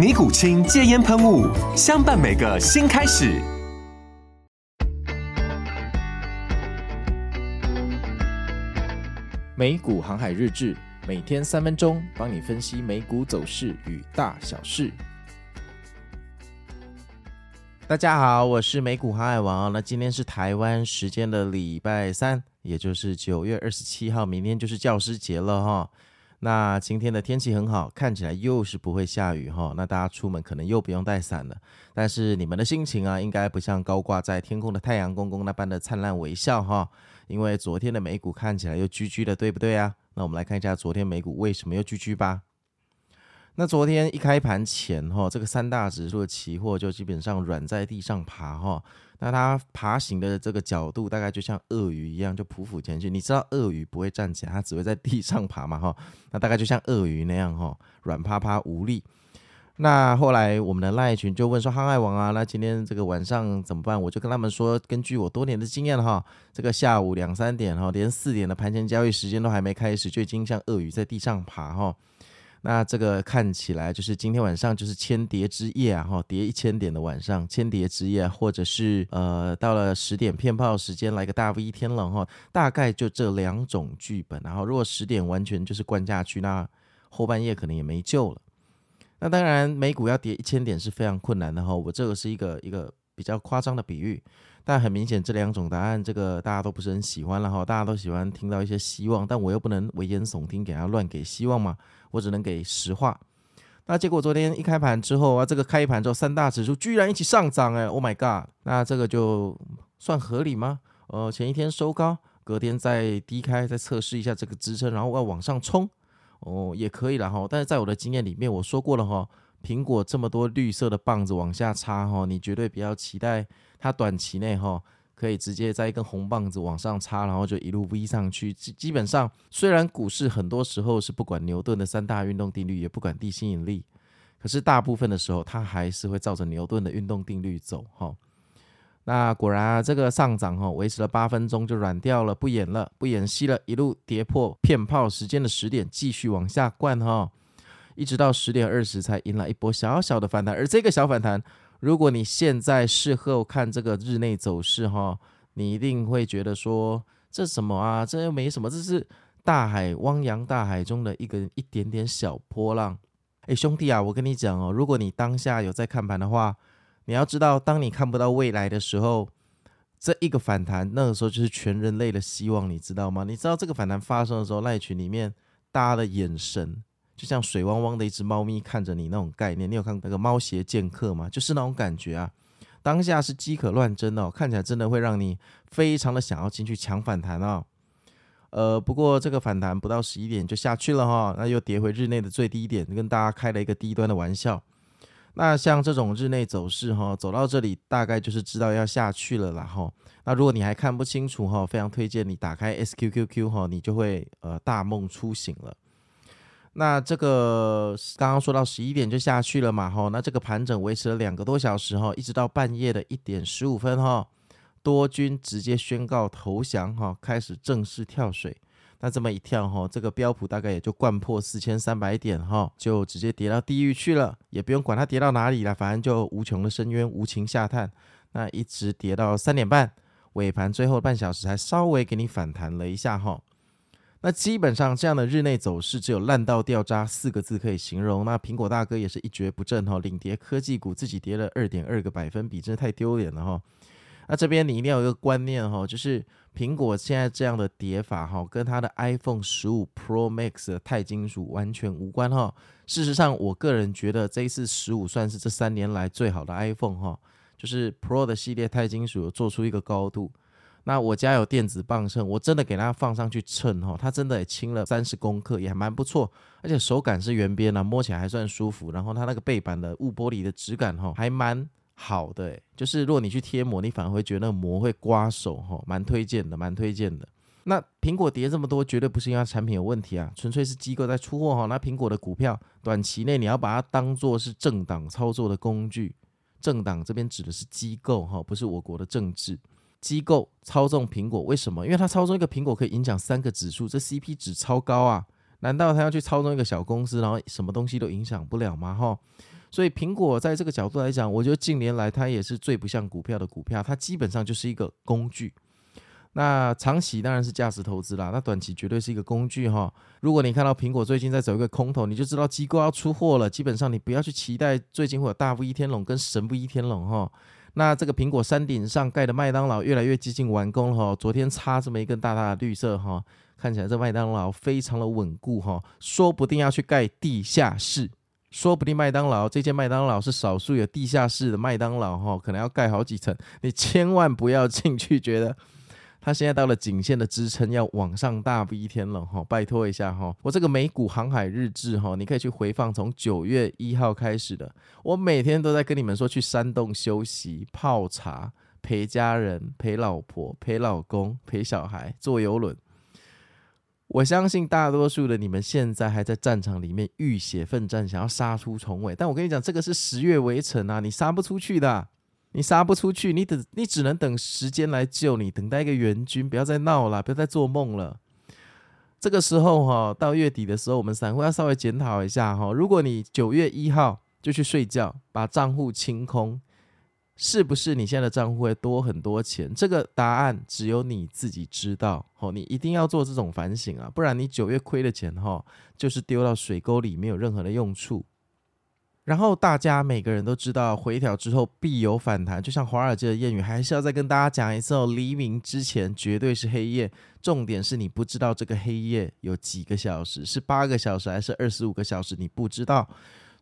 尼古清戒烟喷雾，相伴每个新开始。美股航海日志，每天三分钟，帮你分析美股走势与大小事。大家好，我是美股航海王。那今天是台湾时间的礼拜三，也就是九月二十七号，明天就是教师节了哈。那今天的天气很好，看起来又是不会下雨哈。那大家出门可能又不用带伞了，但是你们的心情啊，应该不像高挂在天空的太阳公公那般的灿烂微笑哈。因为昨天的美股看起来又居居的，对不对啊？那我们来看一下昨天美股为什么又居居吧。那昨天一开盘前哈，这个三大指数的期货就基本上软在地上爬哈。那它爬行的这个角度大概就像鳄鱼一样，就匍匐前进。你知道鳄鱼不会站起来，它只会在地上爬嘛哈。那大概就像鳄鱼那样哈，软趴趴无力。那后来我们的赖群就问说：“航海王啊，那今天这个晚上怎么办？”我就跟他们说：“根据我多年的经验哈，这个下午两三点哈，连四点的盘前交易时间都还没开始，就已经像鳄鱼在地上爬哈。”那这个看起来就是今天晚上就是千跌之夜啊，哈，跌一千点的晚上，千跌之夜，或者是呃，到了十点骗炮时间来个大 V 天冷哈，大概就这两种剧本。然后如果十点完全就是灌下去，那后半夜可能也没救了。那当然，美股要跌一千点是非常困难的哈。我这个是一个一个比较夸张的比喻。但很明显，这两种答案，这个大家都不是很喜欢了哈。大家都喜欢听到一些希望，但我又不能危言耸听，给他乱给希望嘛。我只能给实话。那结果昨天一开盘之后啊，这个开盘之后，三大指数居然一起上涨，哎，Oh my god！那这个就算合理吗？呃，前一天收高，隔天再低开，再测试一下这个支撑，然后要往上冲，哦，也可以了哈。但是在我的经验里面，我说过了哈，苹果这么多绿色的棒子往下插哈，你绝对不要期待。它短期内哈可以直接在一根红棒子往上插，然后就一路 V 上去。基基本上，虽然股市很多时候是不管牛顿的三大运动定律，也不管地心引力，可是大部分的时候，它还是会照着牛顿的运动定律走哈。那果然啊，这个上涨哈维持了八分钟就软掉了，不演了，不演戏了，一路跌破骗炮时间的十点，继续往下灌哈，一直到十点二十才迎来一波小小的反弹，而这个小反弹。如果你现在事后看这个日内走势哈，你一定会觉得说，这什么啊？这又没什么，这是大海汪洋大海中的一个一点点小波浪。哎，兄弟啊，我跟你讲哦，如果你当下有在看盘的话，你要知道，当你看不到未来的时候，这一个反弹，那个时候就是全人类的希望，你知道吗？你知道这个反弹发生的时候，赖群里面大家的眼神。就像水汪汪的一只猫咪看着你那种概念，你有看过那个猫鞋剑客吗？就是那种感觉啊，当下是饥渴乱真哦，看起来真的会让你非常的想要进去抢反弹哦。呃，不过这个反弹不到十一点就下去了哈，那又跌回日内的最低点，跟大家开了一个低端的玩笑。那像这种日内走势哈，走到这里大概就是知道要下去了啦哈。那如果你还看不清楚哈，非常推荐你打开 SQQQ 哈，你就会呃大梦初醒了。那这个刚刚说到十一点就下去了嘛，哈，那这个盘整维持了两个多小时，哈，一直到半夜的一点十五分，哈，多军直接宣告投降，哈，开始正式跳水。那这么一跳，哈，这个标普大概也就掼破四千三百点，哈，就直接跌到地狱去了，也不用管它跌到哪里了，反正就无穷的深渊，无情下探。那一直跌到三点半，尾盘最后半小时才稍微给你反弹了一下，哈。那基本上这样的日内走势只有烂到掉渣四个字可以形容。那苹果大哥也是一蹶不振哈，领跌科技股自己跌了二点二个百分比，真的太丢脸了哈。那这边你一定要有一个观念哈，就是苹果现在这样的跌法哈，跟它的 iPhone 十五 Pro Max 的钛金属完全无关哈。事实上，我个人觉得这一次十五算是这三年来最好的 iPhone 哈，就是 Pro 的系列钛金属做出一个高度。那我家有电子磅秤，我真的给它放上去称哈，它真的也轻了三十公克，也还蛮不错，而且手感是圆边的，摸起来还算舒服。然后它那个背板的雾玻璃的质感哈，还蛮好的，就是如果你去贴膜，你反而会觉得那个膜会刮手哈，蛮推荐的，蛮推荐的。那苹果跌这么多，绝对不是因为它产品有问题啊，纯粹是机构在出货哈。那苹果的股票短期内你要把它当做是政党操作的工具，政党这边指的是机构哈，不是我国的政治。机构操纵苹果，为什么？因为它操纵一个苹果可以影响三个指数，这 CP 值超高啊！难道他要去操纵一个小公司，然后什么东西都影响不了吗？哈，所以苹果在这个角度来讲，我觉得近年来它也是最不像股票的股票，它基本上就是一个工具。那长期当然是价值投资啦，那短期绝对是一个工具哈。如果你看到苹果最近在走一个空头，你就知道机构要出货了。基本上你不要去期待最近会有大不一天龙跟神不一天龙哈。那这个苹果山顶上盖的麦当劳越来越接近完工了哈，昨天插这么一根大大的绿色哈，看起来这麦当劳非常的稳固哈，说不定要去盖地下室，说不定麦当劳这间麦当劳是少数有地下室的麦当劳哈，可能要盖好几层，你千万不要进去觉得。它现在到了颈线的支撑，要往上大 V 天了哈，拜托一下哈，我这个美股航海日志哈，你可以去回放从九月一号开始的，我每天都在跟你们说去山洞休息、泡茶、陪家人、陪老婆、陪老公、陪小孩、坐游轮。我相信大多数的你们现在还在战场里面浴血奋战，想要杀出重围，但我跟你讲，这个是十月围城啊，你杀不出去的。你杀不出去，你等，你只能等时间来救你，等待一个援军，不要再闹了，不要再做梦了。这个时候哈，到月底的时候，我们散户要稍微检讨一下哈。如果你九月一号就去睡觉，把账户清空，是不是你现在的账户会多很多钱？这个答案只有你自己知道。哦，你一定要做这种反省啊，不然你九月亏的钱哈，就是丢到水沟里，没有任何的用处。然后大家每个人都知道，回调之后必有反弹，就像华尔街的谚语，还是要再跟大家讲一次哦。黎明之前绝对是黑夜，重点是你不知道这个黑夜有几个小时，是八个小时还是二十五个小时，你不知道，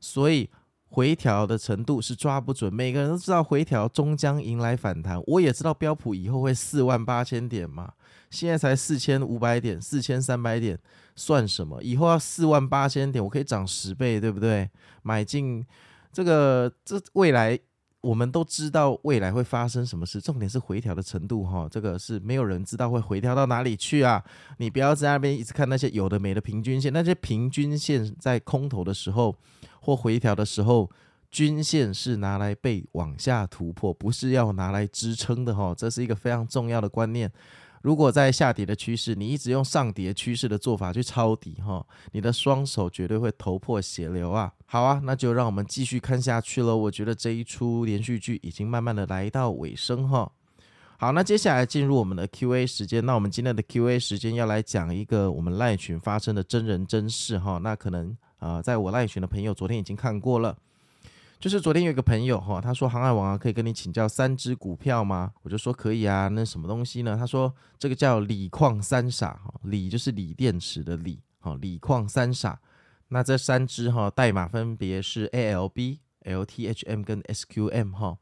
所以回调的程度是抓不准。每个人都知道回调终将迎来反弹，我也知道标普以后会四万八千点嘛。现在才四千五百点，四千三百点算什么？以后要四万八千点，我可以涨十倍，对不对？买进这个，这未来我们都知道未来会发生什么事，重点是回调的程度哈，这个是没有人知道会回调到哪里去啊！你不要在那边一直看那些有的没的平均线，那些平均线在空头的时候或回调的时候，均线是拿来被往下突破，不是要拿来支撑的哈，这是一个非常重要的观念。如果在下跌的趋势，你一直用上跌趋势的做法去抄底哈，你的双手绝对会头破血流啊！好啊，那就让我们继续看下去喽。我觉得这一出连续剧已经慢慢的来到尾声哈。好，那接下来进入我们的 Q&A 时间。那我们今天的 Q&A 时间要来讲一个我们赖群发生的真人真事哈。那可能啊、在我赖群的朋友昨天已经看过了。就是昨天有一个朋友哈，他说航海王啊，可以跟你请教三只股票吗？我就说可以啊，那什么东西呢？他说这个叫锂矿三傻，锂就是锂电池的锂，哈，锂矿三傻。那这三只哈代码分别是 ALB、LTHM 跟 SQM 哈。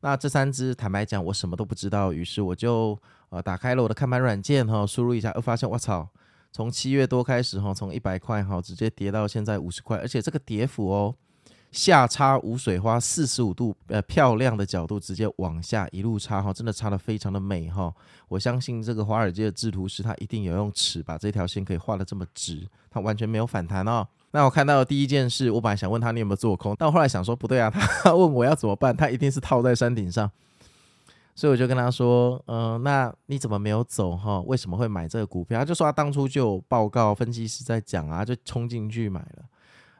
那这三只坦白讲我什么都不知道，于是我就呃打开了我的看盘软件哈，输入一下，又发现我操，从七月多开始哈，从一百块哈直接跌到现在五十块，而且这个跌幅哦。下插无水花，四十五度，呃，漂亮的角度，直接往下一路插哈，真的插得非常的美哈。我相信这个华尔街的制图师他一定有用尺把这条线可以画得这么直，他完全没有反弹哦。那我看到的第一件事，我本来想问他你有没有做空，但我后来想说不对啊，他问我要怎么办，他一定是套在山顶上，所以我就跟他说，嗯、那你怎么没有走哈？为什么会买这个股票？他就说他当初就有报告分析师在讲啊，就冲进去买了。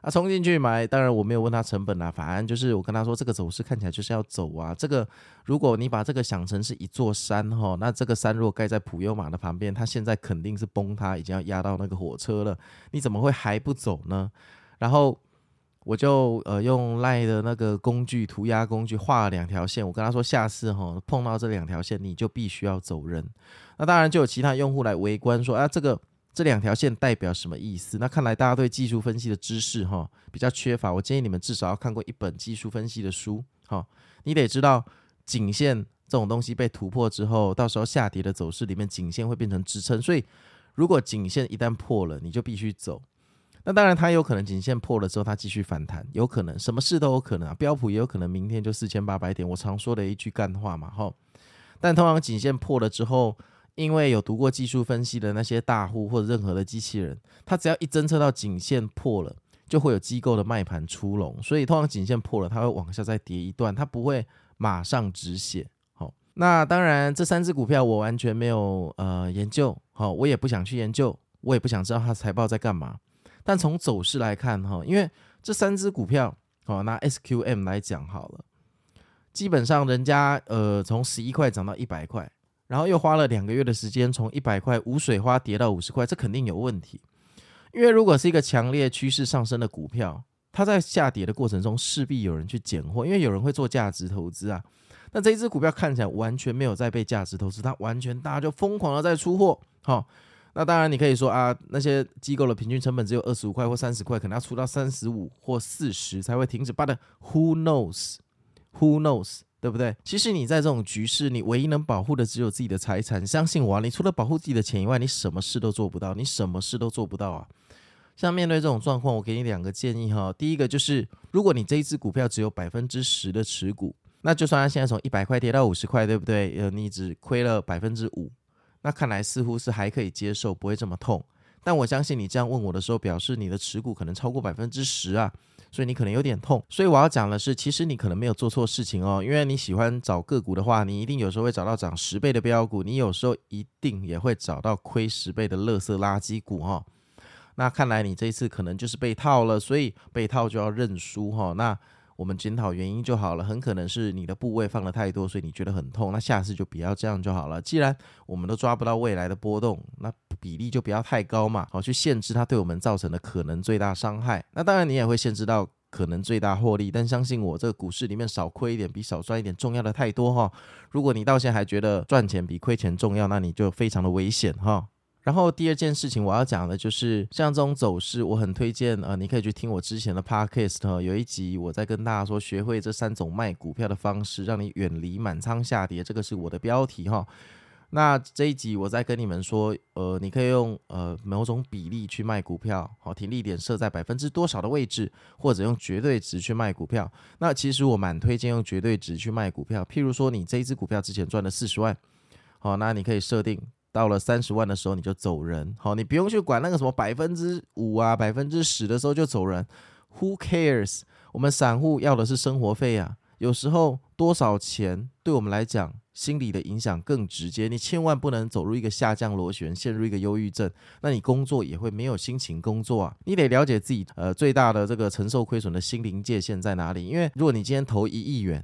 啊，冲进去买，当然我没有问他成本啊，反正就是我跟他说，这个走势看起来就是要走啊。这个如果你把这个想成是一座山哈，那这个山如果盖在普悠玛的旁边，它现在肯定是崩塌，已经要压到那个火车了。你怎么会还不走呢？然后我就呃用赖的那个工具涂鸦工具画了两条线，我跟他说下次哈碰到这两条线你就必须要走人。那当然就有其他用户来围观说啊这个这两条线代表什么意思？那看来大家对技术分析的知识哈比较缺乏，我建议你们至少要看过一本技术分析的书哈，你得知道颈线这种东西被突破之后，到时候下跌的走势里面颈线会变成支撑，所以如果颈线一旦破了，你就必须走。那当然，它有可能颈线破了之后，它继续反弹，有可能什么事都有可能啊。标普也有可能明天就四千八百点，我常说的一句干话嘛，哈。但通常颈线破了之后，因为有读过技术分析的那些大户或者任何的机器人，它只要一侦测到颈线破了，就会有机构的卖盘出笼，所以通常颈线破了，它会往下再跌一段，它不会马上止血。好，那当然这三只股票我完全没有呃研究，好，我也不想去研究，我也不想知道它财报在干嘛。但从走势来看，哈，因为这三只股票，哦，拿 SQM 来讲好了，基本上人家呃从十一块涨到一百块，然后又花了两个月的时间从一百块无水花跌到五十块，这肯定有问题。因为如果是一个强烈趋势上升的股票，它在下跌的过程中势必有人去捡货，因为有人会做价值投资啊。那这一只股票看起来完全没有在被价值投资，它完全大家就疯狂的在出货，好。那当然，你可以说啊，那些机构的平均成本只有二十五块或三十块，可能要出到三十五或四十才会停止。But who knows？Who knows？对不对？其实你在这种局势，你唯一能保护的只有自己的财产。相信我啊，你除了保护自己的钱以外，你什么事都做不到，你什么事都做不到啊。像面对这种状况，我给你两个建议哈。第一个就是，如果你这一只股票只有百分之十的持股，那就算它现在从一百块跌到五十块，对不对？呃，你只亏了百分之五。那看来似乎是还可以接受，不会这么痛。但我相信你这样问我的时候，表示你的持股可能超过百分之十啊，所以你可能有点痛。所以我要讲的是，其实你可能没有做错事情哦，因为你喜欢找个股的话，你一定有时候会找到涨十倍的标股，你有时候一定也会找到亏十倍的垃圾垃圾股哈。那看来你这一次可能就是被套了，所以被套就要认输哈。那。我们检讨原因就好了，很可能是你的部位放得太多，所以你觉得很痛。那下次就不要这样就好了。既然我们都抓不到未来的波动，那比例就不要太高嘛，好去限制它对我们造成的可能最大伤害。那当然你也会限制到可能最大获利，但相信我，这个股市里面少亏一点比少赚一点重要的太多哈。如果你到现在还觉得赚钱比亏钱重要，那你就非常的危险哈。然后第二件事情我要讲的就是，像这种走势，我很推荐呃，你可以去听我之前的 podcast，有一集我在跟大家说，学会这三种卖股票的方式，让你远离满仓下跌，这个是我的标题哈。那这一集我在跟你们说，呃，你可以用呃某种比例去卖股票，好，停利点设在百分之多少的位置，或者用绝对值去卖股票。那其实我蛮推荐用绝对值去卖股票，譬如说你这一只股票之前赚了四十万，好，那你可以设定。到了三十万的时候你就走人，好，你不用去管那个什么百分之五啊、百分之十的时候就走人，Who cares？我们散户要的是生活费啊，有时候多少钱对我们来讲心理的影响更直接。你千万不能走入一个下降螺旋，陷入一个忧郁症，那你工作也会没有心情工作啊。你得了解自己呃最大的这个承受亏损的心灵界限在哪里，因为如果你今天投一亿元，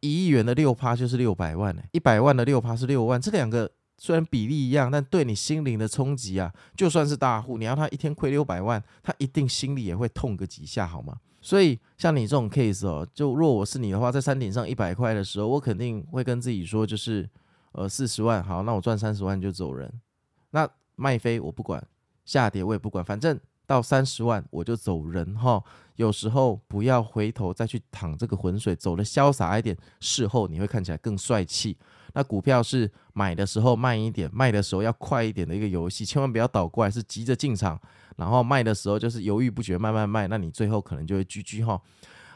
一亿元的六趴就是六百万，一百万的六趴是六万，这两个。虽然比例一样，但对你心灵的冲击啊，就算是大户，你要他一天亏六百万，他一定心里也会痛个几下，好吗？所以像你这种 case 哦，就若我是你的话，在山顶上一百块的时候，我肯定会跟自己说，就是呃四十万，好，那我赚三十万就走人。那卖飞我不管，下跌我也不管，反正到三十万我就走人哈。有时候不要回头再去淌这个浑水，走得潇洒一点，事后你会看起来更帅气。那股票是买的时候慢一点，卖的时候要快一点的一个游戏，千万不要倒过来，是急着进场，然后卖的时候就是犹豫不决，慢慢卖，那你最后可能就会狙狙哈。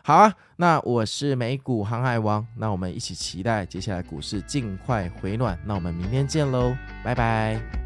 好啊，那我是美股航海王，那我们一起期待接下来股市尽快回暖，那我们明天见喽，拜拜。